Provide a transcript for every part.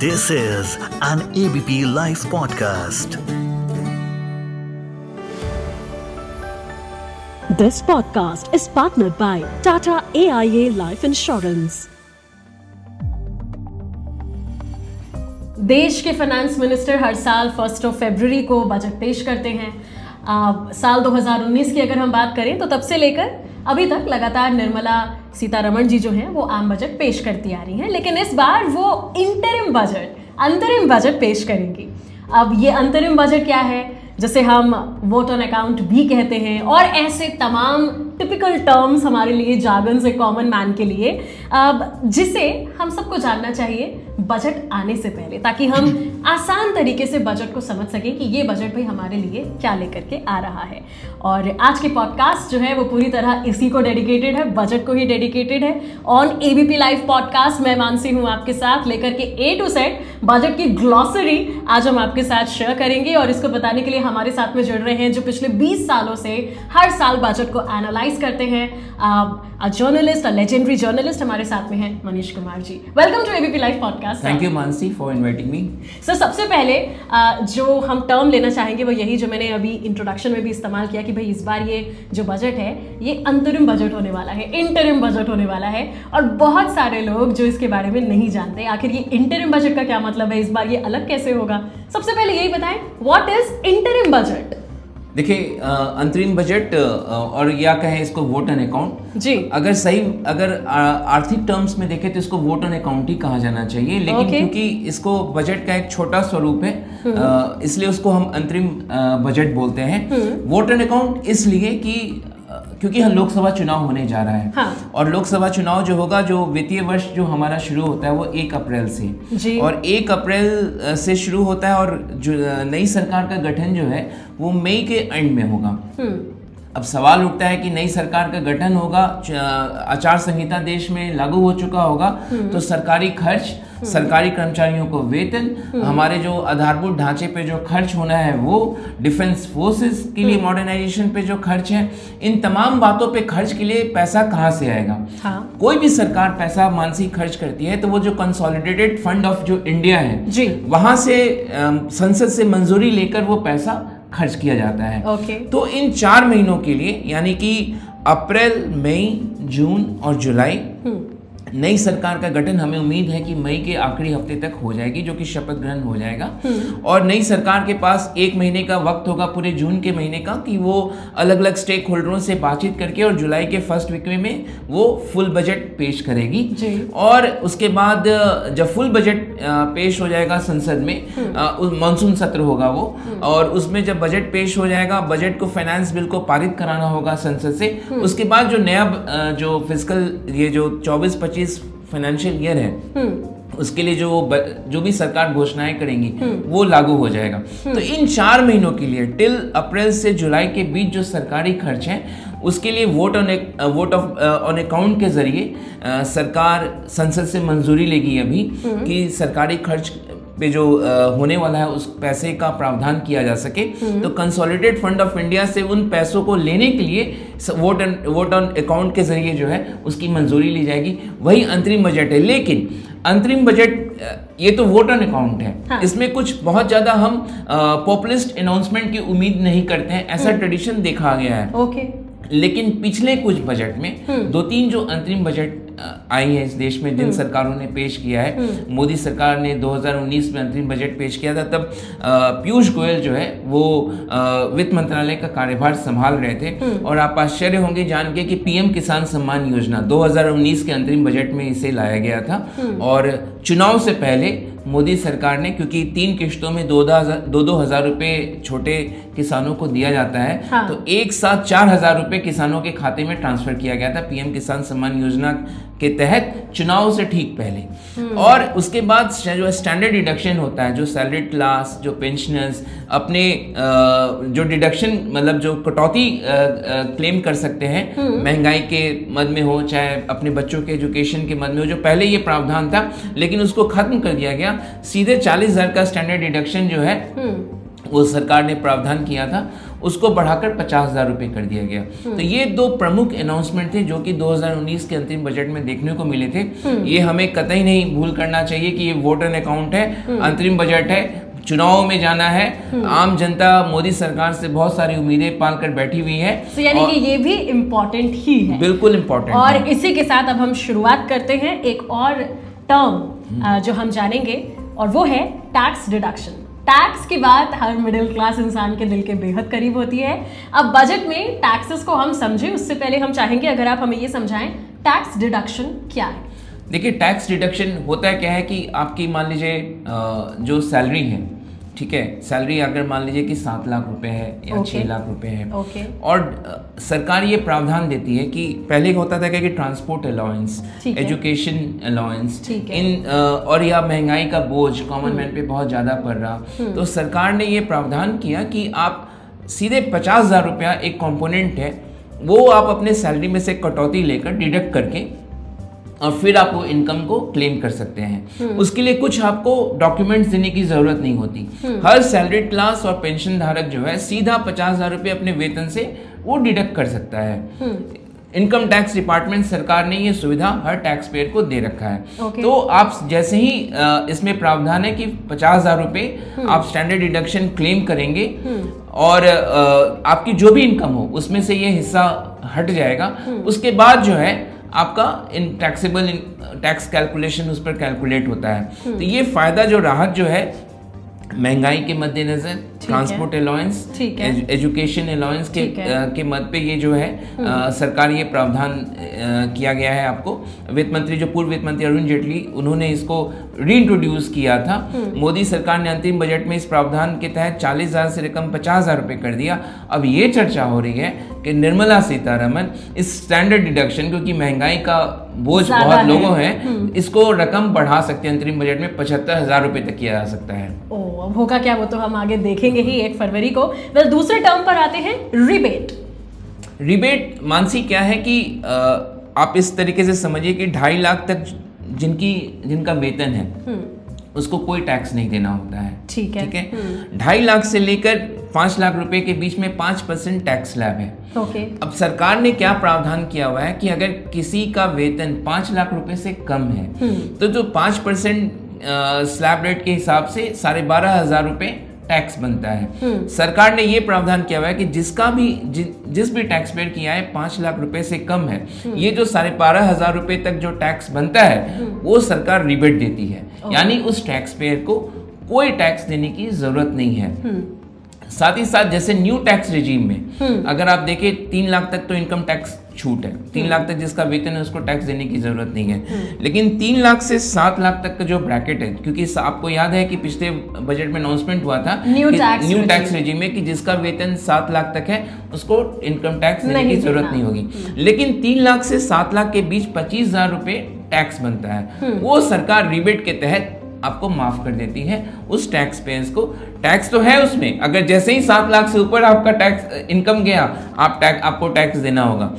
This is an ABP Life podcast. This podcast is partnered by Tata AIA Life Insurance. देश के finance minister हर साल first of फरवरी को budget पेश करते हैं आ, साल 2019 की अगर हम बात करें तो तब से लेकर अभी तक लगातार निर्मला सीतारमण जी जो हैं, वो आम बजट पेश करती आ रही हैं, लेकिन इस बार वो इंटरिम बजट अंतरिम बजट पेश करेंगी। अब ये अंतरिम बजट क्या है? जैसे हम वोट ऑन अकाउंट भी कहते हैं, और ऐसे तमाम टिपिकल टर्म्स हमारे लिए जागन से कॉमन मैन के लिए, अब जिसे हम सबको जानना चाहिए बजट आने से पहले, ताकि हम आसान तरीके से बजट को समझ सकें कि ये बजट भाई हमारे लिए क्या लेकर के आ रहा है। और आज के पॉडकास्ट जो है, वो पूरी तरह इसी को डेडिकेटेड है बजट को ही डेडिकेटेड है। ऑन एबीपी लाइव पॉडकास्ट मैं मानसी हूँ आपके साथ, लेकर के ए टू सेट बजट की ग्लॉसरी आज हम आपके साथ शेयर करेंगे। और इसको बताने के लिए हमारे साथ में जुड़ रहे हैं, जो पिछले 20 सालों से हर साल बजट को एनालाइज करते हैं। जर्नलिस्ट लेजेंडरी जर्नलिस्ट हमारे साथ में हैं Manish Kumar ji. Welcome to ABP live podcast thank you Mansi for inviting me sir सबसे पहले uh, जो हम टर्म लेना चाहेंगे वो यही जो मैंने अभी इंट्रोडक्शन में भी इस्तेमाल किया कि भाई इस बार ये जो बजट है ये अंतरिम बजट होने वाला है इंटरिम बजट होने वाला है। और बहुत सारे लोग जो इसके बारे में नहीं जानते आखिर ये इंटरिम बजट का क्या मतलब है इस बार ये अलग कैसे होगा? सबसे पहले यही बताएँ व्हाट इज़ इंटरिम बजट देखिए अंतरिम बजट और या कहे इसको वोट एन अकाउंट जी। अगर सही अगर आर्थिक टर्म्स में देखें तो इसको वोट एन अकाउंट ही कहा जाना चाहिए। लेकिन Okay. क्योंकि इसको बजट का एक छोटा स्वरूप है इसलिए उसको हम अंतरिम बजट बोलते हैं। वोट एन अकाउंट इसलिए कि क्योंकि हम लोकसभा चुनाव होने जा रहा है। हाँ। और लोकसभा चुनाव जो होगा जो वित्तीय वर्ष जो हमारा शुरू होता है वो एक अप्रैल से। और एक अप्रैल से शुरू होता है और जो नई सरकार का गठन जो है वो मई के एंड में होगा। अब सवाल उठता है कि नई सरकार का गठन होगा आचार संहिता देश में लागू हो चुका होगा तो सरकारी खर्च सरकारी कर्मचारियों को वेतन हमारे जो आधारभूत ढांचे पे जो खर्च होना है वो डिफेंस फोर्सेस के लिए मॉडर्नाइजेशन पे जो खर्च है इन तमाम बातों पे खर्च के लिए पैसा कहाँ से आएगा? हाँ। कोई भी सरकार पैसा मानसिक खर्च करती है तो वो जो कंसोलिडेटेड फंड ऑफ़ जो इंडिया है जी। वहाँ से संसद से मंजूरी लेकर वो पैसा खर्च किया जाता है। ओके। तो इन चार महीनों के लिए यानी कि अप्रैल मई जून और जुलाई नई सरकार का गठन हमें उम्मीद है कि मई के आखिरी हफ़्ते तक हो जाएगी जो कि शपथ ग्रहण हो जाएगा। और नई सरकार के पास एक महीने का वक्त होगा पूरे जून के महीने का कि वो अलग अलग स्टेक होल्डरों से बातचीत करके और जुलाई के फ़र्स्ट वीक में वो फुल बजट पेश करेगी। और उसके बाद जब फुल बजट पेश हो जाएगा संसद में मानसून सत्र होगा वो। और उसमें जब बजट पेश हो जाएगा बजट को फाइनेंस बिल को पारित कराना होगा संसद से उसके बाद जो नया जो फ़िज़िकल ये जो 24 25 फाइनेंशियल ईयर है उसके लिए जो ब, जो भी सरकार घोषणाएँ करेंगी वो लागू हो जाएगा। तो इन चार महीनों के लिए टिल अप्रैल से जुलाई के बीच जो सरकारी खर्च है उसके लिए vote on vote of on account के ज़रिए सरकार संसद से मंजूरी लेगी अभी कि सरकारी खर्च पे जो होने वाला है उस पैसे का प्रावधान किया जा सके तो कंसोलिडेट फंड ऑफ़ इंडिया से उन पैसों को लेने के लिए vote on vote on account के ज़रिए जो है उसकी मंजूरी ली जाएगी। वही अंतरिम बजट है। लेकिन अंतरिम बजट ये तो वोट ऑन अकाउंट है। हाँ। इसमें कुछ बहुत ज़्यादा हम पॉपुलिस्ट अनाउंसमेंट की उम्मीद नहीं करते हैं। ऐसा ट्रेडिशन देखा गया है। ओके। लेकिन पिछले कुछ बजट में दो तीन जो अंतरिम बजट आई है इस देश में जिन सरकारों ने पेश किया है। मोदी सरकार ने 2019 में अंतरिम बजट पेश किया था तब पीयूष गोयल जो है वो वित्त मंत्रालय का कार्यभार संभाल रहे थे। और आप आश्चर्य होंगे जान के कि पीएम किसान सम्मान योजना 2019 के अंतरिम बजट में इसे लाया गया था। और चुनाव से पहले मोदी सरकार ने क्योंकि तीन किश्तों में दो दो दो हज़ार रुपये छोटे किसानों को दिया जाता है हाँ। तो एक साथ चार हज़ार रुपये किसानों के खाते में ट्रांसफ़र किया गया था पीएम किसान सम्मान योजना के तहत चुनाव से ठीक पहले। और उसके बाद जो स्टैंडर्ड डिडक्शन होता है जो सैलरी क्लास जो पेंशनर्स अपने जो डिडक्शन मतलब जो कटौती क्लेम कर सकते हैं महँगाई के मद में हो चाहे अपने बच्चों के एजुकेशन के मद में हो जो पहले ये प्रावधान था लेकिन उसको खत्म कर दिया गया। सीधे चालीस हज़ार का स्टैंडर्ड डिडक्शन जो है वो सरकार ने प्रावधान किया था उसको बढ़ाकर पचास हज़ार रुपये कर दिया गया। तो ये दो प्रमुख अनाउंसमेंट थे जो कि 2019 के अंतिम बजट में देखने को मिले थे। ये हमें कतई नहीं भूल करना चाहिए कि ये वोटर अकाउंट है अंतरिम बजट है चुनाव में जाना है। आम जनता मोदी सरकार से बहुत सारी उम्मीदें पाल कर बैठी हुई है। तो यानी कि ये भी इम्पोर्टेंट ही है। बिल्कुल इम्पोर्टेंट और इसी के साथ अब हम शुरुआत करते हैं एक और टर्म जो हम जानेंगे, और वो है टैक्स डिडक्शन टैक्स की बात हर मिडिल क्लास इंसान के दिल के बेहद करीब होती है। अब बजट में टैक्सेस को हम समझें, उससे पहले हम चाहेंगे, अगर आप हमें ये समझाएँ टैक्स डिडक्शन क्या है? देखिए टैक्स डिडक्शन होता है क्या है कि आपकी, मान लीजिए जो सैलरी है ठीक है सैलरी अगर मान लीजिए कि सात लाख रुपए है या Okay. छः लाख रुपए है। ओके और सरकार ये प्रावधान देती है कि पहले होता था क्या कि ट्रांसपोर्ट अलाउंस एजुकेशन अलाउंस इन और या महँगाई का बोझ कॉमन मैन पे बहुत ज़्यादा पड़ रहा। तो सरकार ने ये प्रावधान किया कि आप सीधे पचास हज़ार रुपया एक कॉम्पोनेंट है वो आप अपने सैलरी में से कटौती लेकर डिडक्ट करके और फिर आप वो इनकम को क्लेम कर सकते हैं। उसके लिए कुछ आपको डॉक्यूमेंट्स देने की ज़रूरत नहीं होती। हर सैलरी क्लास और पेंशन धारक जो है सीधा पचास हज़ार रुपये अपने वेतन से वो डिडक्ट कर सकता है। इनकम टैक्स डिपार्टमेंट सरकार ने ये सुविधा हर टैक्स पेयर को दे रखा है। Okay. तो आप जैसे ही इसमें प्रावधान है कि पचास हज़ार रुपये आप स्टैंडर्ड डिडक्शन क्लेम करेंगे और आपकी जो भी इनकम हो उसमें से ये हिस्सा हट जाएगा। उसके बाद जो है आपका इन टैक्सेबल टैक्स कैलकुलेशन उस पर कैलकुलेट होता है। तो ये फ़ायदा जो राहत जो है महँगाई के मद्देनजर ट्रांसपोर्ट अलाउंस एजुकेशन अलाउंस के। अ, के मद पे ये जो है अ, सरकार ये प्रावधान अ, किया गया है आपको। वित्त मंत्री जो पूर्व वित्त मंत्री अरुण जेटली उन्होंने इसको रीइंट्रोड्यूस किया था। मोदी सरकार ने अंतिम बजट में इस प्रावधान के तहत चालीस हज़ार से रकम पचास हज़ार रुपये कर दिया। अब ये चर्चा हो रही है कि निर्मला सीतारमन इस स्टैंडर्ड डिडक्शन क्योंकि महँगाई का बोझ बहुत। लोगों है इसको रकम बढ़ा सकते हैं अंतरिम बजट में पचहत्तर हज़ार रुपए तक किया जा सकता है। ओ अब होगा क्या? वो तो हम आगे देखेंगे ही एक फरवरी को। वेल दूसरे टर्म पर आते हैं रिबेट। रिबेट मानसी क्या है कि आप इस तरीके से समझिए कि ढाई लाख तक जिनकी जिनका वेतन है उसको कोई टैक्स नहीं देना होता है। ठीक है। ठीक है? ढाई लाख से लेकर पाँच लाख रुपए के बीच में पाँच परसेंट टैक्स स्लैब है। ओके अब सरकार ने क्या प्रावधान किया हुआ है कि अगर किसी का वेतन पाँच लाख रुपए से कम है तो जो पाँच परसेंट स्लैब रेट के हिसाब से साढ़े बारह हज़ार रुपये टैक्स बनता है। सरकार ने ये प्रावधान किया हुआ है कि जिसका भी जि, जिस भी टैक्स पेयर की आय पाँच लाख रुपए से कम है। ये जो साढ़े बारह हज़ार रुपए तक जो टैक्स बनता है वो सरकार रिबेट देती है। यानी उस टैक्स पेयर को कोई टैक्स देने की ज़रूरत नहीं है। साथ ही साथ जैसे न्यू टैक्स रिजीम में अगर आप देखें तीन लाख तक तो इनकम टैक्स छूट है। तीन लाख तक जिसका वेतन है उसको टैक्स देने की ज़रूरत नहीं है। लेकिन तीन लाख से सात लाख तक का जो ब्रैकेट है क्योंकि आपको याद है कि पिछले बजट में अनाउंसमेंट हुआ था न्यू टैक्स रिजीम में कि जिसका वेतन सात लाख तक है उसको इनकम टैक्स देने की ज़रूरत नहीं होगी। लेकिन तीन लाख से सात लाख के बीच पच्चीस हज़ार रुपये टैक्स बनता है। वो सरकार रिबेट के तहत आपको माफ़ कर देती है उस टैक्स पेयर्स को। टैक्स तो है उसमें। अगर जैसे ही सात लाख से ऊपर आपका टैक्स इनकम गया आप टैक्स आपको टैक्स देना होगा।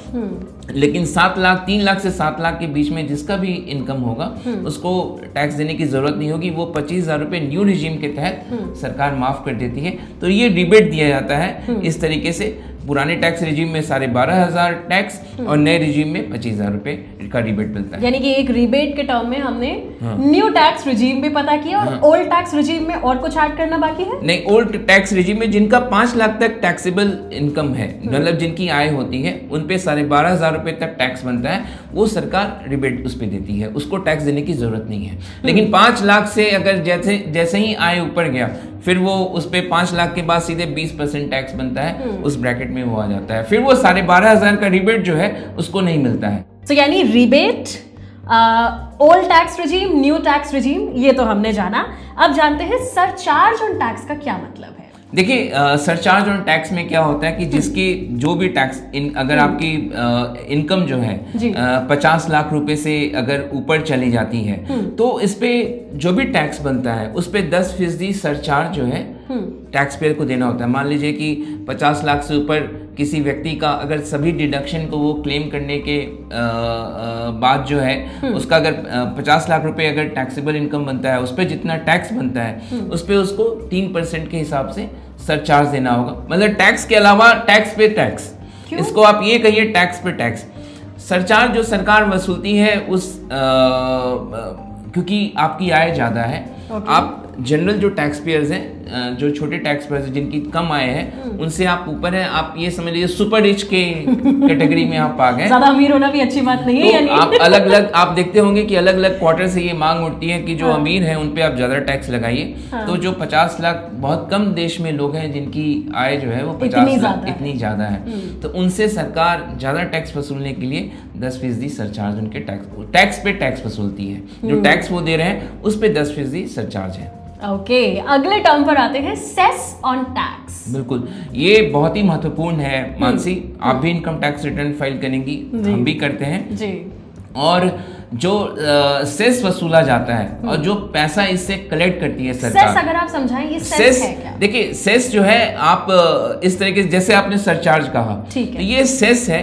लेकिन सात लाख तीन लाख से सात लाख के बीच में जिसका भी इनकम होगा उसको टैक्स देने की ज़रूरत नहीं होगी। वो पच्चीस हज़ार रुपये न्यू रिजीम के तहत सरकार माफ़ कर देती है। तो ये डिबेट दिया जाता है इस तरीके से। पुराने टैक्स रिजीम में साढ़े बारह हज़ार टैक्स और नए रिजीम में पच्चीस हज़ार रुपये का रिबेट मिलता है। यानी कि एक रिबेट के टर्म में हमने हाँ। न्यू टैक्स रिजीम भी पता किया और ओल्ड टैक्स रिजीम में और कुछ ऐड करना बाकी है? नहीं ओल्ड टैक्स रिजीम में जिनका पाँच लाख तक टैक्सेबल इनकम है मतलब जिनकी आय होती है उन पे साढ़े बारह हज़ार रुपए तक टैक्स बनता है वो सरकार रिबेट उस पर देती है उसको टैक्स देने की ज़रूरत नहीं है। लेकिन पाँच लाख से अगर जैसे जैसे ही आय ऊपर गया फिर वो उस पर पाँच लाख के बाद सीधे बीस परसेंट टैक्स बनता है उस ब्रैकेट में वो आ जाता है। फिर वो साढ़े बारह हज़ार का रिबेट जो है उसको नहीं मिलता है। तो so, यानी rebate old tax regime new tax regime ये तो हमने जाना। अब जानते हैं सर चार्ज ऑन टैक्स का क्या मतलब है। देखिए सरचार्ज और टैक्स में क्या होता है कि जिसकी जो भी टैक्स इन अगर आपकी इनकम जो है। पचास लाख रुपए से अगर ऊपर चली जाती है तो इस पे जो भी टैक्स बनता है उस पे दस फ़ीसदी सरचार्ज जो है टैक्स पेयर को देना होता है। मान लीजिए कि पचास लाख से ऊपर किसी व्यक्ति का अगर सभी डिडक्शन को वो क्लेम करने के बाद जो है उसका अगर पचास लाख रुपए अगर टैक्सेबल इनकम बनता है उस पर जितना टैक्स बनता है उस पर उसको तीन परसेंट के हिसाब से सरचार्ज देना होगा। मतलब टैक्स के अलावा टैक्स पे टैक्स इसको आप ये कहिए टैक्स पे टैक्स सरचार्ज जो सरकार वसूलती है उस अ, क्योंकि आपकी आय ज़्यादा है आप जनरल जो टैक्स पेयर्स हैं जो छोटे टैक्स हैं जिनकी कम आय है उनसे आप ऊपर हैं आप ये समझ लीजिए सुपर रिच के कैटेगरी में आप आ गए। ज़्यादा अमीर होना भी अच्छी बात नहीं है तो यानी आप अलग अलग आप देखते होंगे कि अलग अलग क्वार्टर से ये मांग उठती है कि जो हाँ। अमीर हैं उन पे आप ज़्यादा टैक्स लगाइए। हाँ। तो जो 50 लाख बहुत कम देश में लोग हैं जिनकी आय जो है वो पचास लाख इतनी ज़्यादा है। तो उनसे सरकार ज़्यादा टैक्स वसूलने के लिए 10 फ़ीसदी सरचार्ज उनके टैक्स टैक्स पे टैक्स वसूलती है। जो टैक्स वो दे रहे हैं उस पर दस फ़ीसदी सरचार्ज है। ओके अगले टर्म पर आते हैं सेस ऑन टैक्स बिल्कुल ये बहुत ही महत्वपूर्ण है मानसी। आप भी इनकम टैक्स रिटर्न फ़ाइल करेंगी हम भी करते हैं। जी। और जो सेस वसूला जाता है और जो पैसा इससे कलेक्ट करती है सेस अगर आप समझाएँ ये सेस सेस है क्या? देखिए सेस जो है आप इस तरीके से जैसे आपने सरचार्ज कहा ठीक है। तो ये सेस है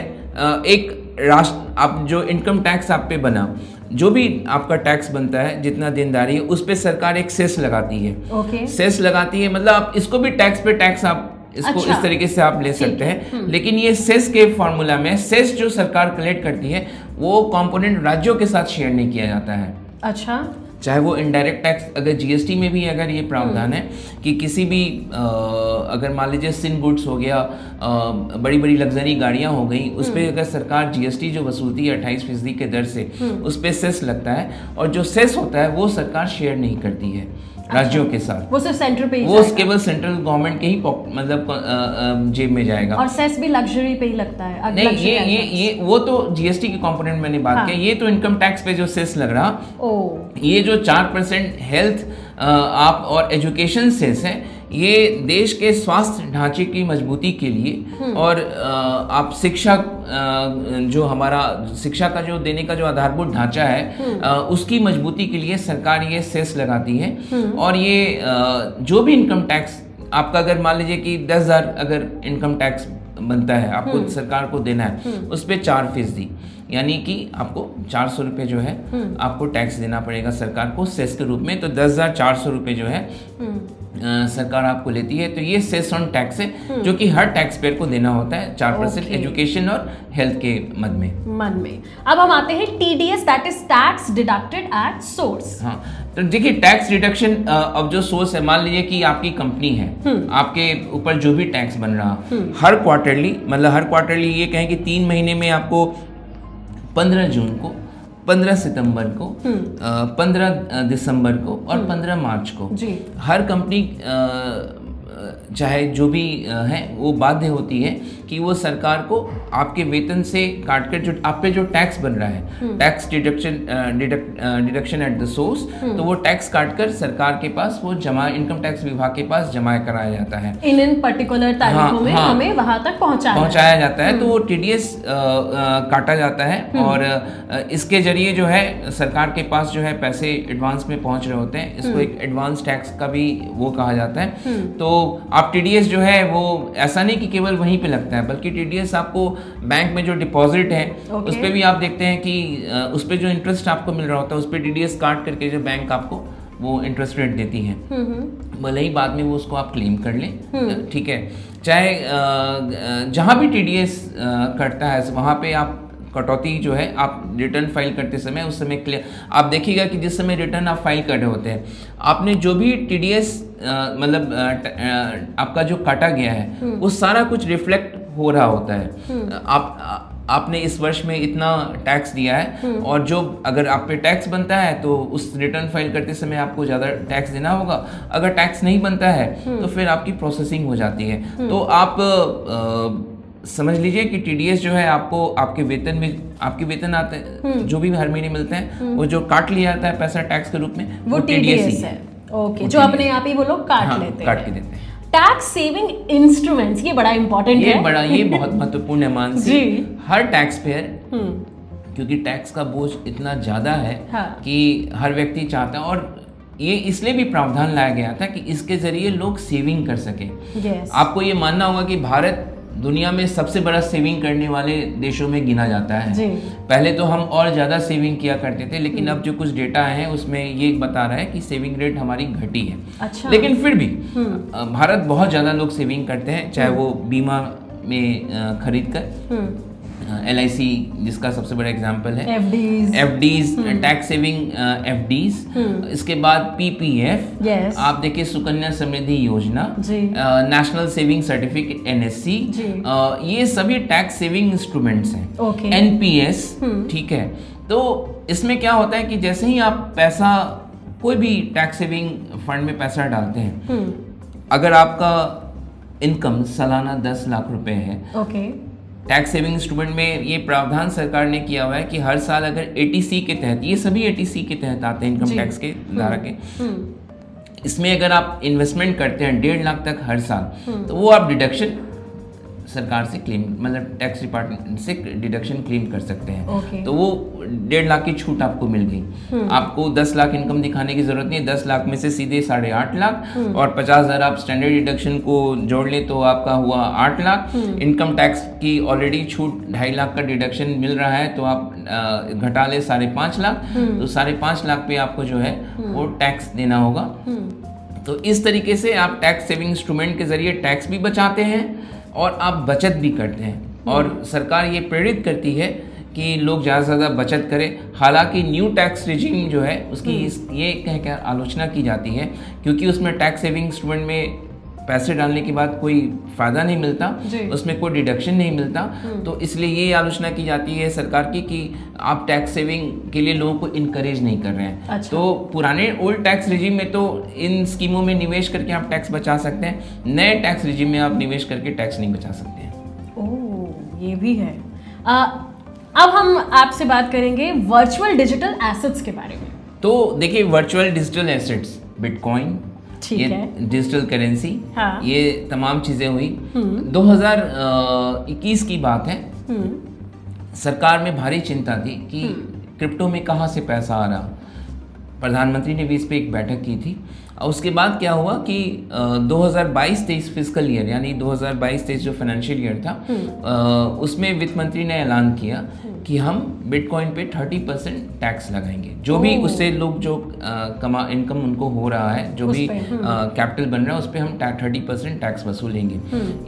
एक राष्ट्र आप जो इनकम टैक्स आप पे बना जो भी आपका टैक्स बनता है जितना देनदारी है उस पर सरकार एक सेस लगाती है। ओके सेस लगाती है मतलब आप इसको भी टैक्स पे टैक्स आप इसको अच्छा। इस तरीके से आप ले सकते हैं। लेकिन ये सेस के फॉर्मूला में सेस जो सरकार कलेक्ट करती है वो कंपोनेंट राज्यों के साथ शेयर नहीं किया जाता है। अच्छा। चाहे वो इनडायरेक्ट टैक्स अगर जीएसटी में भी अगर ये प्रावधान है कि किसी भी आ, अगर मान लीजिए सिन गुड्स हो गया आ, बड़ी बड़ी लग्जरी गाड़ियाँ हो गई उस पर अगर सरकार जीएसटी जो वसूलती है अट्ठाईस फ़ीसदी के दर से उस पर सेस लगता है और जो सेस होता है वो सरकार शेयर नहीं करती है। राज्यों के साथ। वो सिर्फ़ सेंटर पे ही वो केवल सेंट्रल गवर्नमेंट के ही मतलब जेब में जाएगा। और सेस भी लग्जरी पे ही लगता है नहीं ये ये ये वो तो जीएसटी के कंपोनेंट मैंने बात हाँ। किया। ये तो इनकम टैक्स पे जो सेस लग रहा ओ। ये जो चार परसेंट हेल्थ आप और एजुकेशन सेस है ये देश के स्वास्थ्य ढांचे की मजबूती के लिए और आप शिक्षा जो हमारा शिक्षा का जो देने का जो आधारभूत ढांचा है उसकी मजबूती के लिए सरकार ये सेस लगाती है। और ये जो भी इनकम टैक्स आपका अगर मान लीजिए कि दस हज़ार अगर इनकम टैक्स बनता है आपको सरकार को देना है उस पर चार फ़ीसदी। यानी कि आपको चार सौ रुपये जो है आपको टैक्स देना पड़ेगा सरकार को सेस के रूप में। तो दस हज़ार चार सौ रुपये जो है अ, सरकार आपको लेती है। तो ये सेस ऑन टैक्स है जो कि हर टैक्स पेयर को देना होता है चार परसेंट एजुकेशन और हेल्थ के मद में। मन में। अब हम आते हैं TDS that is tax deducted at source हाँ तो देखिए टैक्स डिडक्शन अब जो सोर्स है मान लीजिए कि आपकी कंपनी है आपके ऊपर जो भी टैक्स बन रहा हर क्वार्टरली मतलब हर क्वार्टरली ये कहें कि तीन महीने में आपको पंद्रह जून को पंद्रह सितंबर को पंद्रह दिसंबर को और पंद्रह मार्च को। जी। हर कंपनी चाहे जो भी है वो बाध्य होती है कि वो सरकार को आपके वेतन से काट कर जो आप पे जो टैक्स बन रहा है tax deduction deduction at the source तो वो टैक्स काट कर सरकार के पास वो जमा इनकम टैक्स विभाग के पास जमा कराया जाता है। इन इन पर्टिकुलर तारीखों हाँ, में हाँ। हमें वहाँ तक पहुंचाना है। पहुँचाया जाता है तो वो टीडीएस काटा जाता है और अ, इसके ज़रिए जो है सरकार के पास जो है पैसे एडवांस में पहुँच रहे होते हैं इसको एक एडवांस टैक्स का भी वो कहा जाता है। तो आप टीडीएस जो है वो ऐसा नहीं कि केवल वहीं पे लगता है बल्कि टीडीएस आपको बैंक में जो डिपॉजिट है Okay. उस पर भी आप देखते हैं कि उस पर जो इंटरेस्ट आपको मिल रहा होता है उस पर टीडीएस काट करके जो बैंक आपको वो इंटरेस्ट रेट देती है। भले ही बाद में वो उसको आप क्लेम कर लें। ठीक है? चाहे जहाँ भी टीडीएस कटता है वहाँ पे आप कटौती जो है आप रिटर्न फ़ाइल करते समय उस समय क्लियर आप देखिएगा कि जिस समय रिटर्न आप फ़ाइल कर रहे होते हैं आपने जो भी टीडीएस मतलब ट- आपका जो काटा गया है वो सारा कुछ रिफ्लेक्ट हो रहा होता है। आप आपने इस वर्ष में इतना टैक्स दिया है और जो अगर आप पे टैक्स बनता है तो उस रिटर्न फ़ाइल करते समय आपको ज़्यादा टैक्स देना होगा। अगर टैक्स नहीं बनता है तो फिर आपकी प्रोसेसिंग हो जाती है। तो आप अ, समझ लीजिए कि टीडीएस जो है आपको आपके वेतन में आपके वेतन आते हैं जो भी हर महीने मिलते हैं वो जो काट लिया जाता है पैसा टैक्स के रूप में वो TDS टीडीएस है। ओके जो अपने आप ही वो लोग काट हाँ, लेते काट के देते हैं। टैक्स सेविंग इंस्ट्रूमेंट्स ये बड़ा इंपॉर्टेंट ये है। बड़ा ये बहुत महत्वपूर्ण है मानसी। हर टैक्स पेयर हम्म। क्योंकि टैक्स का बोझ इतना ज़्यादा है हाँ। कि हर व्यक्ति चाहता है और ये इसलिए भी प्रावधान लाया गया था कि इसके ज़रिए लोग सेविंग कर सके। आपको ये मानना होगा कि भारत दुनिया में सबसे बड़ा सेविंग करने वाले देशों में गिना जाता है। जी। पहले तो हम और ज़्यादा सेविंग किया करते थे लेकिन अब जो कुछ डेटा है उसमें ये बता रहा है कि सेविंग रेट हमारी घटी है। अच्छा। लेकिन फिर भी भारत बहुत ज़्यादा लोग सेविंग करते हैं चाहे वो बीमा में खरीद कर एल आई सी जिसका सबसे बड़ा एग्ज़ाम्पल है। FDs FDs tax saving FDs इसके बाद पीपीएफ Yes. आप देखिए Sukanya Samriddhi Yojana. National saving certificate N S C ये सभी टैक्स सेविंग इंस्ट्रूमेंट्स हैं। Okay. एनपीएस ठीक है। तो इसमें क्या होता है कि जैसे ही आप पैसा कोई भी टैक्स सेविंग फंड में पैसा डालते हैं अगर आपका इनकम सालाना दस लाख रुपए है ओके टैक्स सेविंग इंस्ट्रूमेंट में ये प्रावधान सरकार ने किया हुआ है कि हर साल अगर एटीसी के तहत ये सभी एटीसी के तहत आते हैं इनकम टैक्स के धारा के इसमें अगर आप इन्वेस्टमेंट करते हैं डेढ़ लाख तक हर साल तो वो आप डिडक्शन सरकार से क्लेम मतलब टैक्स डिपार्टमेंट से डिडक्शन क्लेम कर सकते हैं। Okay. तो वो डेढ़ लाख की छूट आपको मिल गई। आपको दस लाख इनकम दिखाने की ज़रूरत नहीं है। दस लाख में से सीधे साढ़े आठ लाख और पचास हज़ार आप स्टैंडर्ड डिडक्शन को जोड़ लें तो आपका हुआ आठ लाख। इनकम टैक्स की ऑलरेडी छूट ढाई लाख का डिडक्शन मिल रहा है तो आप घटा ले साढ़े पाँच लाख। तो साढ़े पाँच लाख पे आपको जो है वो टैक्स देना होगा। तो इस तरीके से आप टैक्स सेविंग इंस्ट्रूमेंट के ज़रिए टैक्स भी बचाते हैं। और आप बचत भी करते हैं। और सरकार ये प्रेरित करती है कि लोग ज़्यादा से ज़्यादा बचत करें। हालाँकि न्यू टैक्स रिजीम जो है उसकी इस ये कह कर आलोचना की जाती है क्योंकि उसमें टैक्स सेविंग स्टूडेंट में पैसे डालने के बाद कोई फ़ायदा नहीं मिलता उसमें कोई डिडक्शन नहीं मिलता। तो इसलिए ये आलोचना की जाती है सरकार की कि आप टैक्स सेविंग के लिए लोगों को इनकरेज नहीं कर रहे हैं। अच्छा। तो पुराने ओल्ड टैक्स रिजीम में तो इन स्कीमों में निवेश करके आप टैक्स बचा सकते हैं नए टैक्स रिजीम में आप निवेश करके टैक्स नहीं बचा सकते हैं। ओह ये भी है। आ, अब हम आपसे बात करेंगे वर्चुअल डिजिटल एसेट्स के बारे में। तो देखिए वर्चुअल डिजिटल एसेट्स बिटकॉइन ये डिजिटल करेंसी हाँ। ये तमाम चीज़ें हुई। 2021 की बात है। सरकार में भारी चिंता थी कि क्रिप्टो में कहाँ से पैसा आ रहा प्रधानमंत्री ने भी इस पर एक बैठक की थी। उसके बाद क्या हुआ कि अ, 2022-23 फ़िज़िकल ईयर यानी 2022-23 जो फाइनेंशियल ईयर था अ, उसमें वित्त मंत्री ने ऐलान किया कि हम बिटकॉइन पे 30 परसेंट टैक्स लगाएँगे। जो भी उससे लोग जो कमा इनकम उनको हो रहा है जो भी कैपिटल बन रहा है उस पर हम थर्टी परसेंट टैक्स वसूलेंगे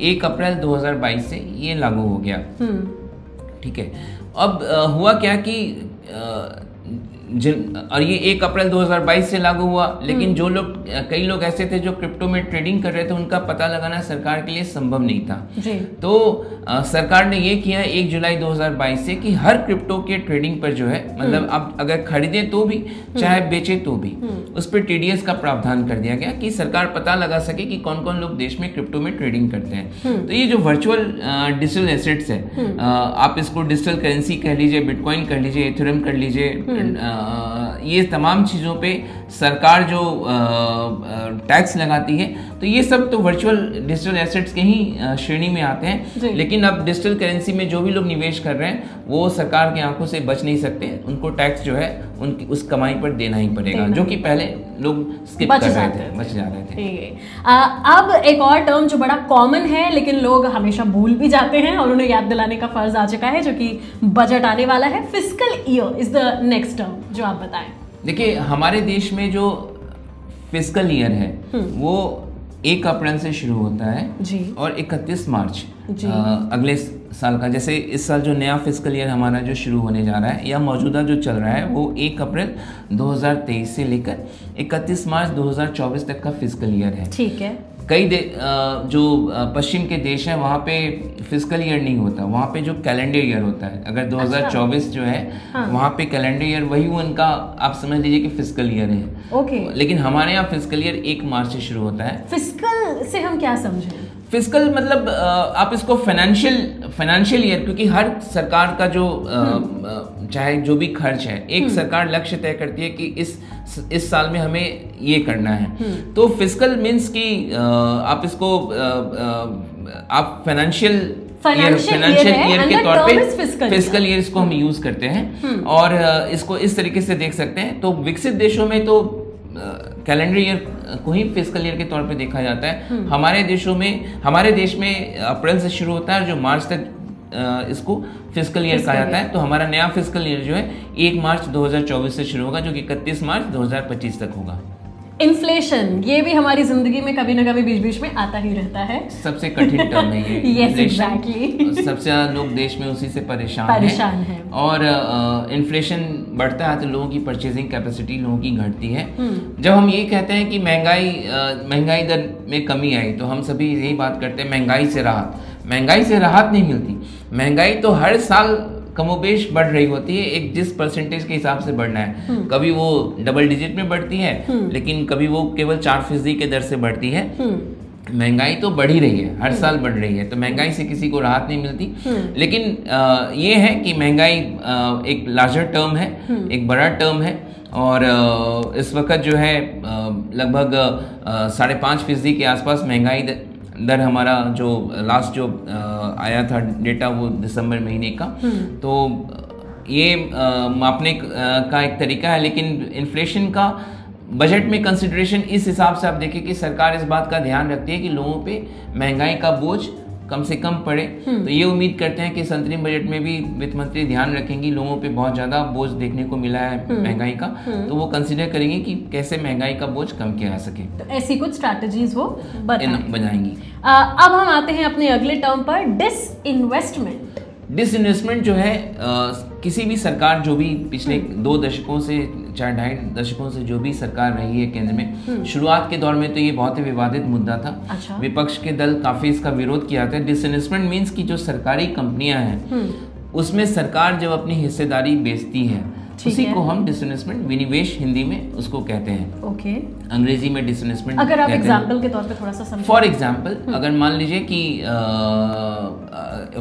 एक अप्रैल 2022 से ये लागू हो गया। ठीक है। अब हुआ क्या कि जिन और ये एक अप्रैल 2022 से लागू हुआ लेकिन जो लोग कई लोग ऐसे थे जो क्रिप्टो में ट्रेडिंग कर रहे थे उनका पता लगाना सरकार के लिए संभव नहीं था। जी। तो अ, सरकार ने ये किया एक जुलाई 2022 से कि हर क्रिप्टो के ट्रेडिंग पर जो है मतलब आप अगर खरीदे तो भी चाहे बेचे तो भी उस पर टीडीएस का प्रावधान कर दिया गया कि सरकार पता लगा सके कि कौन कौन लोग देश में क्रिप्टो में ट्रेडिंग करते हैं। तो ये जो वर्चुअल डिजिटल एसेट्स है आप इसको डिजिटल करेंसी कह लीजिए बिटकॉइन कर लीजिए इथेरियम कर लीजिए ये तमाम चीज़ों पे सरकार जो टैक्स लगाती है तो ये सब तो वर्चुअल डिजिटल एसेट्स के ही श्रेणी में आते हैं। लेकिन अब डिजिटल करेंसी में जो भी लोग निवेश कर रहे हैं वो सरकार की आँखों से बच नहीं सकते। उनको टैक्स जो है उनकी उस कमाई पर देना ही पड़ेगा जो कि पहले लोग स्किप कर रहे थे। बच जा रहे थे। आ, अब एक और टर्म जो बड़ा कॉमन है लेकिन लोग हमेशा भूल भी जाते हैं और उन्हें याद दिलाने का फ़र्ज़ आ चुका है जो कि बजट आने वाला है। Physical year is the next term जो आप बताएँ। देखिए हमारे देश में जो फ़िज़िकल ईयर है वो एक अप्रैल से शुरू होता है जी। और 31 मार्च अ, अगले साल का जैसे इस साल जो नया फ़िज़िकल ईयर हमारा जो शुरू होने जा रहा है या मौजूदा जो चल रहा है वो 1 अप्रैल 2023 से लेकर 31 मार्च 2024 तक का फ़िज़िकल ईयर है। ठीक है। कई दे, जो पश्चिम के देश हैं वहाँ पे फ़िज़िकल ईयर नहीं होता वहाँ पे जो कैलेंडर ईयर होता है अगर 2024 जो है हाँ। वहाँ पे कैलेंडर ईयर वही उनका आप समझ लीजिए कि फ़िज़िकल ईयर है। ओके। लेकिन हमारे यहाँ फ़िज़िकल ईयर एक मार्च से शुरू होता है। फ़िज़िकल से हम क्या समझें? फ़िज़िकल मतलब आप इसको फाइनेंशियल फाइनेंशियल ईयर क्योंकि हर सरकार का जो अ, चाहे जो भी खर्च है एक सरकार लक्ष्य तय करती है कि इस इस साल में हमें ये करना है। तो फ़िज़िकल मीन्स कि आप इसको आप फाइनेंशियल फाइनेंशियल ईयर के तौर पे. फ़िज़िकल ईयर इसको हम यूज़ करते हैं। और इसको इस तरीके से देख सकते हैं। तो विकसित देशों में तो कैलेंडर ईयर को ही फ़िज़िकल ईयर के तौर पे देखा जाता है। हमारे देशों में हमारे देश में अप्रैल से शुरू होता है और जो मार्च तक इसको फ़िज़िकल ईयर कहा जाता है। तो हमारा नया फ़िज़िकल ईयर जो है एक मार्च 2024 से शुरू होगा जो कि 31 मार्च 2025 तक होगा। इन्फ्लेशन ये भी हमारी ज़िंदगी में कभी ना कभी बीच बीच में आता ही रहता है सबसे कठिन टर्म है ये Yes, exactly. सबसे ज़्यादा लोग देश में उसी से परेशान परेशान हैं हैं। और इन्फ्लेशन uh, बढ़ता है तो लोगों की परचेजिंग कैपेसिटी लोगों की घटती है हम्म। जब हम ये कहते हैं कि महँगाई अ, महँगाई दर में कमी आई तो हम सभी यही बात करते हैं महँगाई से राहत महँगाई से राहत नहीं मिलती महँगाई तो हर साल कमोबेश बढ़ रही होती है एक जिस परसेंटेज के हिसाब से बढ़ना है हम्म। कभी वो डबल डिजिट में बढ़ती है लेकिन कभी वो केवल चार फ़ीसदी के दर से बढ़ती है हम्म, महँगाई तो बढ़ ही रही है हर साल बढ़ रही है तो महँगाई से किसी को राहत नहीं मिलती हम्म। लेकिन अ, ये है कि महँगाई एक लार्जर टर्म है हम्म। एक बड़ा टर्म है और इस वक्त जो है लगभग साढ़े पाँच फ़ीसदी के आसपास महँगाई दर हमारा जो लास्ट जो आया था डेटा वो दिसंबर महीने का हम्म। तो ये मापने का एक तरीका है लेकिन इन्फ्लेशन का बजट में कंसिडरेशन इस हिसाब से आप देखें कि सरकार इस बात का ध्यान रखती है कि लोगों पे महँगाई का बोझ कम से कम पड़े तो ये उम्मीद करते हैं कि इस अंतरिम बजट में भी वित्त मंत्री ध्यान रखेंगी। लोगों पे बहुत ज़्यादा बोझ देखने को मिला है महँगाई का। तो वो कंसिडर करेंगे कि कैसे महँगाई का बोझ कम किया जा सके। तो ऐसी कुछ स्ट्रैटेजीज वो बनाएँगी। अब हम आते हैं अपने अगले टर्म पर डिस इन्वेस्टमेंट डिस इन्वेस्टमेंट जो है अ, किसी भी सरकार जो भी पिछले दो दशकों से चार ढाई दशकों से जो भी सरकार रही है केंद्र में शुरुआत के दौर में तो ये बहुत ही विवादित मुद्दा था। अच्छा। विपक्ष के दल काफ़ी इसका विरोध किया था। डिसइन्वेस्टमेंट मीन्स की जो सरकारी कंपनियाँ हैं उसमें सरकार जब अपनी हिस्सेदारी बेचती है उसी को हम डिसइन्वेस्टमेंट विनिवेश हिंदी में उसको कहते हैं। ओके। okay. अंग्रेज़ी में डिसइन्वेस्टमेंट अगर आप कहते। एग्ज़ाम्पल के तौर पे थोड़ा सा समझें फॉर एग्ज़ाम्पल अगर मान लीजिए कि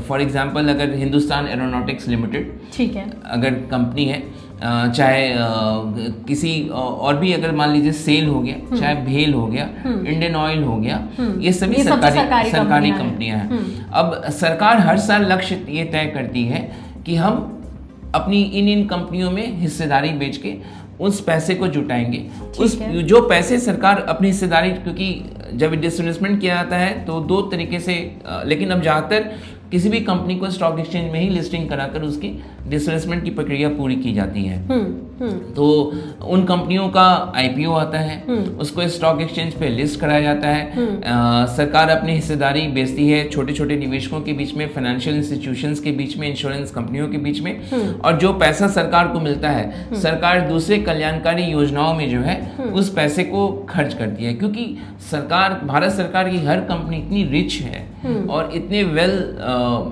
फॉर एग्ज़ाम्पल अगर हिंदुस्तान एरोनॉटिक्स लिमिटेड ठीक है। अगर कंपनी है चाहे किसी और भी अगर मान लीजिए सेल हो गया चाहे भेल हो गया इंडियन ऑयल हो गया ये सभी ये सरकारी सरकारी सरकारी कंपनियाँ हैं। कंपनियाँ हैं अब सरकार हर साल लक्ष्य ये तय करती है कि हम अपनी इन इन कंपनियों में हिस्सेदारी बेच के उस पैसे को जुटाएँगे। उस जो पैसे सरकार अपनी हिस्सेदारी क्योंकि जब डिसमेंट किया जाता है तो दो तरीके से लेकिन अब ज़्यादातर किसी भी कंपनी को स्टॉक एक्सचेंज में ही लिस्टिंग कराकर उसकी डिसइन्वेस्टमेट की प्रक्रिया पूरी की जाती है। हम्म हम्म। तो उन कंपनियों का आईपीओ आता है उसको स्टॉक एक्सचेंज पे लिस्ट कराया जाता है। अ, सरकार अपनी हिस्सेदारी बेचती है छोटे छोटे निवेशकों के बीच में फाइनेंशियल इंस्टीट्यूशन के बीच में इंश्योरेंस कंपनियों के बीच में। और जो पैसा सरकार को मिलता है सरकार दूसरे कल्याणकारी योजनाओं में जो है उस पैसे को खर्च करती है। क्योंकि सरकार भारत सरकार की हर कंपनी इतनी रिच है और इतने वेल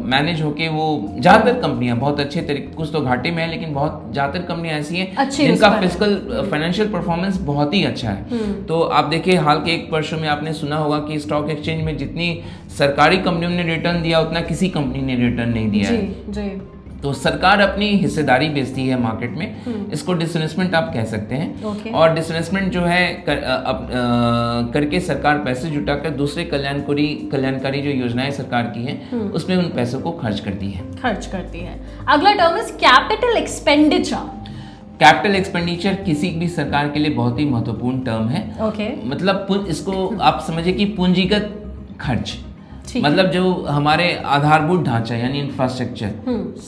मैनेज होके वो ज़्यादातर कंपनियाँ बहुत अच्छे तरीके कुछ तो घाटे में है लेकिन बहुत ज़्यादातर कंपनियाँ ऐसी हैं जिनका। फ़िज़िकल फाइनेंशियल परफॉर्मेंस बहुत ही अच्छा है। तो आप देखिए हाल के एक वर्षों में आपने सुना होगा कि स्टॉक एक्सचेंज में जितनी सरकारी कंपनियों ने रिटर्न दिया उतना किसी कंपनी ने रिटर्न नहीं दिया जी है। जी। तो सरकार अपनी हिस्सेदारी बेचती है मार्केट में। इसको डिसइन्वेस्टमेंट आप कह सकते हैं। ओके। और डिसइन्वेस्टमेंट जो है कर, अ, अप, अ, करके सरकार पैसे जुटाकर दूसरे कल्याणकारी कल्याणकारी जो योजनाएँ सरकार की हैं उसमें उन पैसों को खर्च करती है। खर्च करती है। अगला term is capital expenditure capital expenditure किसी भी सरकार के लिए बहुत ही महत्वपूर्ण टर्म है। ओके मतलब इसको आप समझिए कि पूंजीगत खर्च। मतलब जो हमारे आधारभूत ढांचा यानी इंफ्रास्ट्रक्चर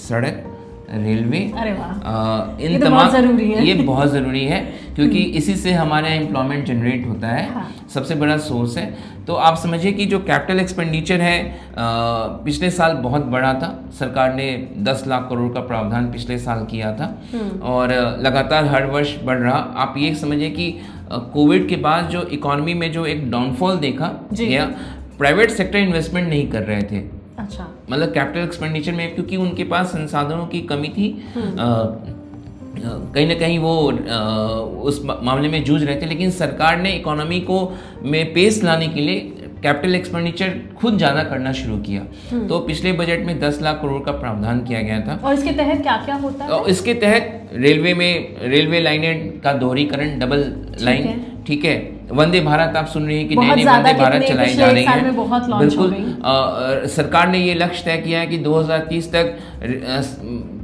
सड़क रेलवे अरे वाह। इन ये तो तमाम बहुत ज़रूरी है। ये बहुत ज़रूरी है क्योंकि इसी से हमारे यहाँ एम्प्लॉयमेंट जनरेट होता है हाँ। सबसे बड़ा सोर्स है। तो आप समझिए कि जो कैपिटल एक्सपेंडिचर है अ, पिछले साल बहुत बड़ा था। सरकार ने 10 लाख करोड़ का प्रावधान पिछले साल किया था। और लगातार हर वर्ष बढ़ रहा। आप ये समझिए कि कोविड के बाद जो इकोनॉमी में जो एक डाउनफॉल देखा गया प्राइवेट सेक्टर इन्वेस्टमेंट नहीं कर रहे थे। अच्छा। मतलब कैपिटल एक्सपेंडिचर में क्योंकि उनके पास संसाधनों की कमी थी। अ, कहीं ना कहीं वो अ, उस मामले में जूझ रहे थे लेकिन सरकार ने इकोनॉमी को में पेस लाने के लिए कैपिटल एक्सपेंडिचर खुद ज़्यादा करना शुरू किया। तो पिछले बजट में 10 लाख करोड़ का प्रावधान किया गया था। और इसके तहत क्या क्या होता है? और इसके तहत रेलवे में रेलवे लाइनें का दोहरीकरण डबल लाइन। ठीक है। वंदे भारत आप सुन रहे हैं कि नए नई वंदे भारत चलाए जा रहे है। बिल्कुल सरकार ने ये लक्ष्य तय किया है कि 2030 तक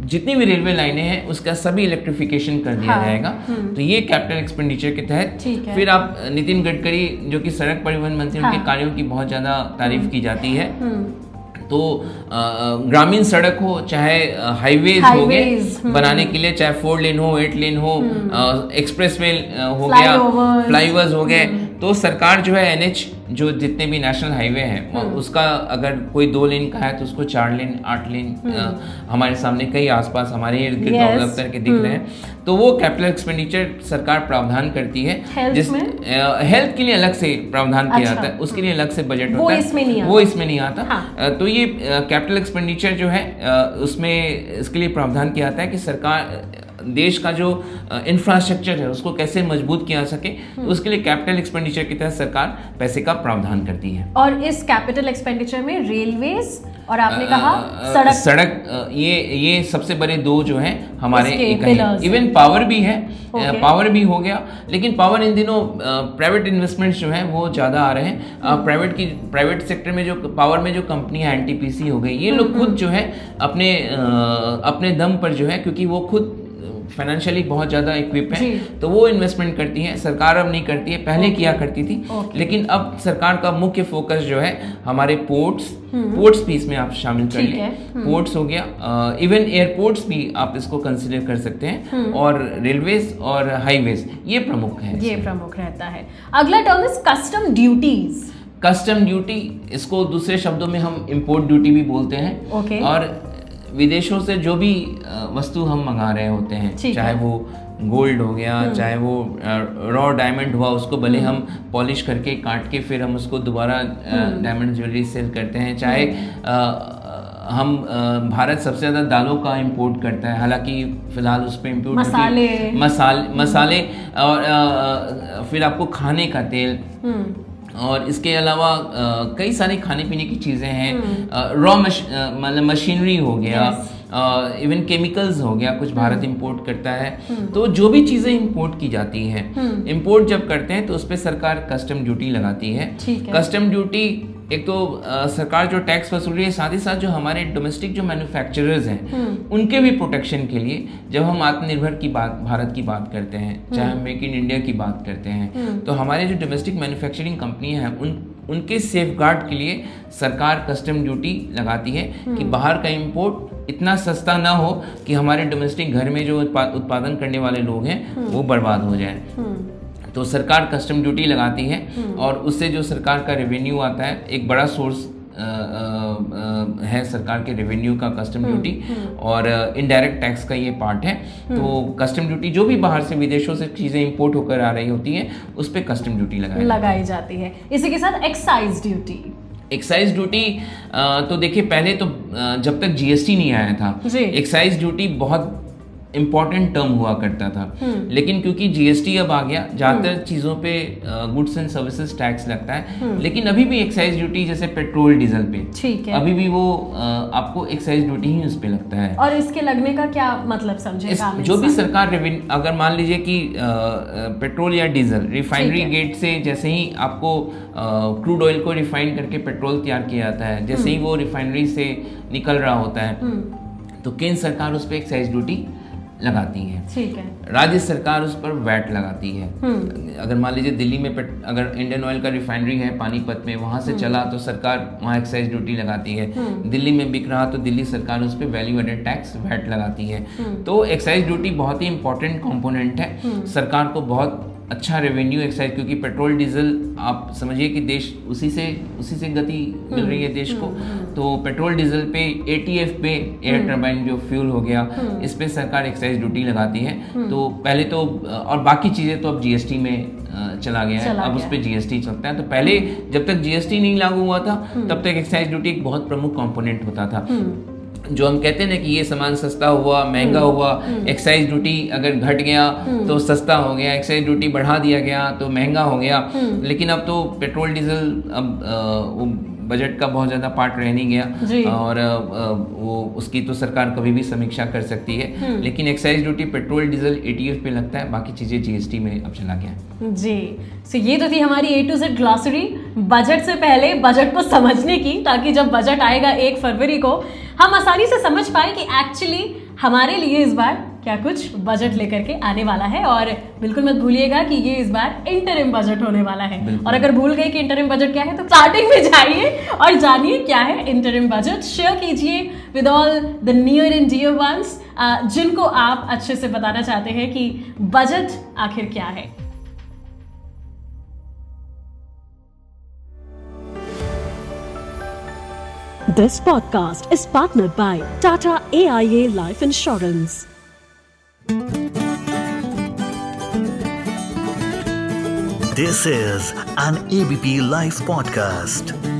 जितनी भी रेलवे लाइनें हैं उसका सभी इलेक्ट्रिफिकेशन कर दिया हाँ, जाएगा। तो ये कैपिटल एक्सपेंडिचर के तहत फिर आप नितिन गडकरी जो कि सड़क परिवहन मंत्री हाँ। उनके कार्यों की बहुत ज़्यादा तारीफ़ की जाती है। हम्म, तो ग्रामीण सड़क हो चाहे हाईवे हो गए हम्म। बनाने के लिए चाहे फोर लेन हो एट लेन हो एक्सप्रेस वे हो गया फ्लाईओवर फ्लाईओवर्स हो गए तो सरकार जो है एनएच जो जितने भी नेशनल हाईवे हैं उसका अगर कोई दो लेन का है तो उसको चार लेन आठ लेन अ, हमारे सामने कई आसपास हमारे इर्द गिर्द Yes. दफ्तर के दिख रहे हैं तो वो कैपिटल एक्सपेंडिचर सरकार प्रावधान करती है Health में? हेल्थ के लिए अलग से प्रावधान किया अच्छा। जाता है उसके लिए अलग से बजट होता है। वो इसमें नहीं आता हाँ। तो ये कैपिटल एक्सपेंडिचर जो है उसमें इसके लिए प्रावधान किया जाता है कि सरकार देश का जो इंफ्रास्ट्रक्चर है उसको कैसे मज़बूत किया जा सके हम्म। तो उसके लिए कैपिटल एक्सपेंडिचर की तहत सरकार पैसे का प्रावधान करती है। और इस कैपिटल एक्सपेंडिचर में रेलवेज और आपने कहा सड़क सड़क ये ये सबसे बड़े दो जो हैं हमारे इवन पावर भी है पावर भी हो गया लेकिन पावर इन दिनों प्राइवेट इन्वेस्टमेंट्स जो हैं वो ज़्यादा आ रहे हैं। प्राइवेट की प्राइवेट सेक्टर में जो पावर में जो कंपनियाँ एनटीपीसी हो गई ये हम्म, लोग खुद जो है अपने अपने दम पर जो है क्योंकि वो खुद फाइनेंशियली बहुत ज़्यादा इक्विप। है तो वो इन्वेस्टमेंट करती है। सरकार अब नहीं करती है पहले किया करती थी लेकिन अब सरकार का मुख्य फोकस जो है हमारे पोर्ट्स पोर्ट्स भी इसमें आप शामिल कर हम्म। लें। पोर्ट्स हो गया इवन एयरपोर्ट्स भी आप इसको कंसिडर कर सकते हम्म। हैं और रेलवेज और हाईवेज ये प्रमुख है ये प्रमुख रहता है। अगला term is custom duties custom duty इसको दूसरे शब्दों में हम इम्पोर्ट ड्यूटी भी बोलते हैं। Okay. और विदेशों से जो भी वस्तु हम मंगा रहे होते हैं चाहे है। हम्म। वो गोल्ड हो गया चाहे वो रॉ डायमंड हुआ उसको भले हम पॉलिश करके काट के फिर हम उसको दोबारा हम्म। डायमंड ज्वेलरी सेल करते हैं चाहे हम भारत सबसे ज़्यादा दालों का इंपोर्ट करता है हालाँकि फ़िलहाल उस पर इम्पोर्ट मसाले। मसाले मसाले और फिर आपको खाने का तेल हम्म और इसके अलावा कई सारे खाने पीने की चीज़ें हैं। रॉ रॉ मतलब मशीनरी हो गया। इवन केमिकल्स हो गया कुछ भारत हम्म। इंपोर्ट करता है। तो जो भी चीज़ें इंपोर्ट की जाती हैं हम्म। इंपोर्ट जब करते हैं तो उस पर सरकार कस्टम ड्यूटी लगाती है। है। कस्टम ड्यूटी एक तो अ, सरकार जो टैक्स वसूल रही है साथ ही साथ जो हमारे डोमेस्टिक जो मैन्युफैक्चरर्स हैं हम्म। उनके भी प्रोटेक्शन के लिए जब हम आत्मनिर्भर की बात भारत की बात करते हैं चाहे हम मेक इन इंडिया की बात करते हैं तो हमारे जो डोमेस्टिक मैन्युफैक्चरिंग कंपनियाँ हैं उन उनके सेफ़ गार्ड के लिए सरकार कस्टम ड्यूटी लगाती है कि बाहर का इम्पोर्ट इतना सस्ता ना हो कि हमारे डोमेस्टिक घर में जो उत्पादन करने वाले लोग हैं वो बर्बाद हो जाए। हम्म। तो सरकार कस्टम ड्यूटी लगाती है और उससे जो सरकार का रेवेन्यू आता है एक बड़ा सोर्स है सरकार के रेवेन्यू का कस्टम ड्यूटी और इनडायरेक्ट टैक्स का ये पार्ट है। तो कस्टम ड्यूटी जो भी बाहर से विदेशों से चीज़ें इंपोर्ट होकर आ रही होती हैं उस पर कस्टम ड्यूटी लगाई लगाई जाती है। इसी के साथ एक्साइज ड्यूटी एक्साइज ड्यूटी तो देखिए पहले तो जब तक जीएसटी नहीं आया था एक्साइज ड्यूटी बहुत इंपॉर्टेंट टर्म हुआ करता था। हम्म। लेकिन क्योंकि जीएसटी अब आ गया ज़्यादातर चीज़ों पे गुड्स एंड सर्विसेज़ टैक्स लगता हम्म। है लेकिन अभी भी एक्साइज ड्यूटी जैसे पेट्रोल डीजल पे ठीक है। अभी भी वो आपको एक्साइज ड्यूटी ही उस पे लगता है। और इसके लगने का क्या मतलब इस, समझेगा जो भी सरकार रेवेन्यू अगर मान लीजिए कि पेट्रोल या डीजल रिफाइनरी गेट से जैसे ही आपको क्रूड ऑयल को रिफाइन करके पेट्रोल तैयार किया जाता है जैसे ही वो रिफाइनरी से निकल रहा होता है हम्म। तो केंद्र सरकार उस पर एक्साइज ड्यूटी लगाती है। ठीक है। राज्य सरकार उस पर वैट लगाती है। हम्म। अगर मान लीजिए दिल्ली में अगर इंडियन ऑयल का रिफाइनरी है पानीपत में वहाँ हम्म। से चला तो सरकार वहाँ एक्साइज ड्यूटी लगाती है। दिल्ली में बिक रहा तो दिल्ली सरकार उस पर वैल्यू एडेड टैक्स वैट लगाती है। हम्म। तो एक्साइज ड्यूटी बहुत ही इंपॉर्टेंट कॉम्पोनेंट है। सरकार को बहुत अच्छा रेवेन्यू एक्साइज क्योंकि पेट्रोल डीजल आप समझिए कि देश उसी से उसी से गति मिल रही है देश को। तो पेट्रोल डीजल पे एटीएफ पे एयर टर्बाइन जो फ्यूल हो गया इस पे सरकार एक्साइज ड्यूटी लगाती है। तो पहले तो और बाकी चीज़ें तो अब जीएसटी में चला गया है। अब उस पर जीएसटी चलता है। तो पहले जब तक जीएसटी नहीं लागू हुआ था तब तक एक्साइज ड्यूटी एक बहुत प्रमुख कंपोनेंट होता था। जो हम कहते हैं ना कि ये सामान सस्ता हुआ महँगा हुआ एक्साइज ड्यूटी अगर घट गया तो सस्ता हो गया एक्साइज ड्यूटी बढ़ा दिया गया तो महँगा हो गया। लेकिन अब तो पेट्रोल डीजल अब बजट का बहुत ज़्यादा पार्ट रह नहीं गया। और वो उसकी तो सरकार कभी भी समीक्षा कर सकती है। लेकिन excise duty petrol diesel ATF पे लगता है बाकी चीज़ें जीएसटी में अब चला गया जी। सो ये तो थी हमारी A to Z glossary budget से पहले बजट को समझने की ताकि जब बजट आएगा एक फरवरी को हम आसानी से समझ पाए कि एक्चुअली हमारे लिए इस बार क्या कुछ बजट लेकर के आने वाला है और बिल्कुल मत भूलिएगा कि ये इस बार इंटरिम बजट होने वाला है। और अगर भूल गए कि इंटरिम बजट क्या है तो स्टार्टिंग में जाइए और जानिए क्या है इंटरिम बजट शेयर कीजिए with all the near and dear ones जिनको आप अच्छे से बताना चाहते हैं कि बजट आखिर क्या है। This podcast is partnered by Tata AIA Life Insurance. This is an ABP Life podcast.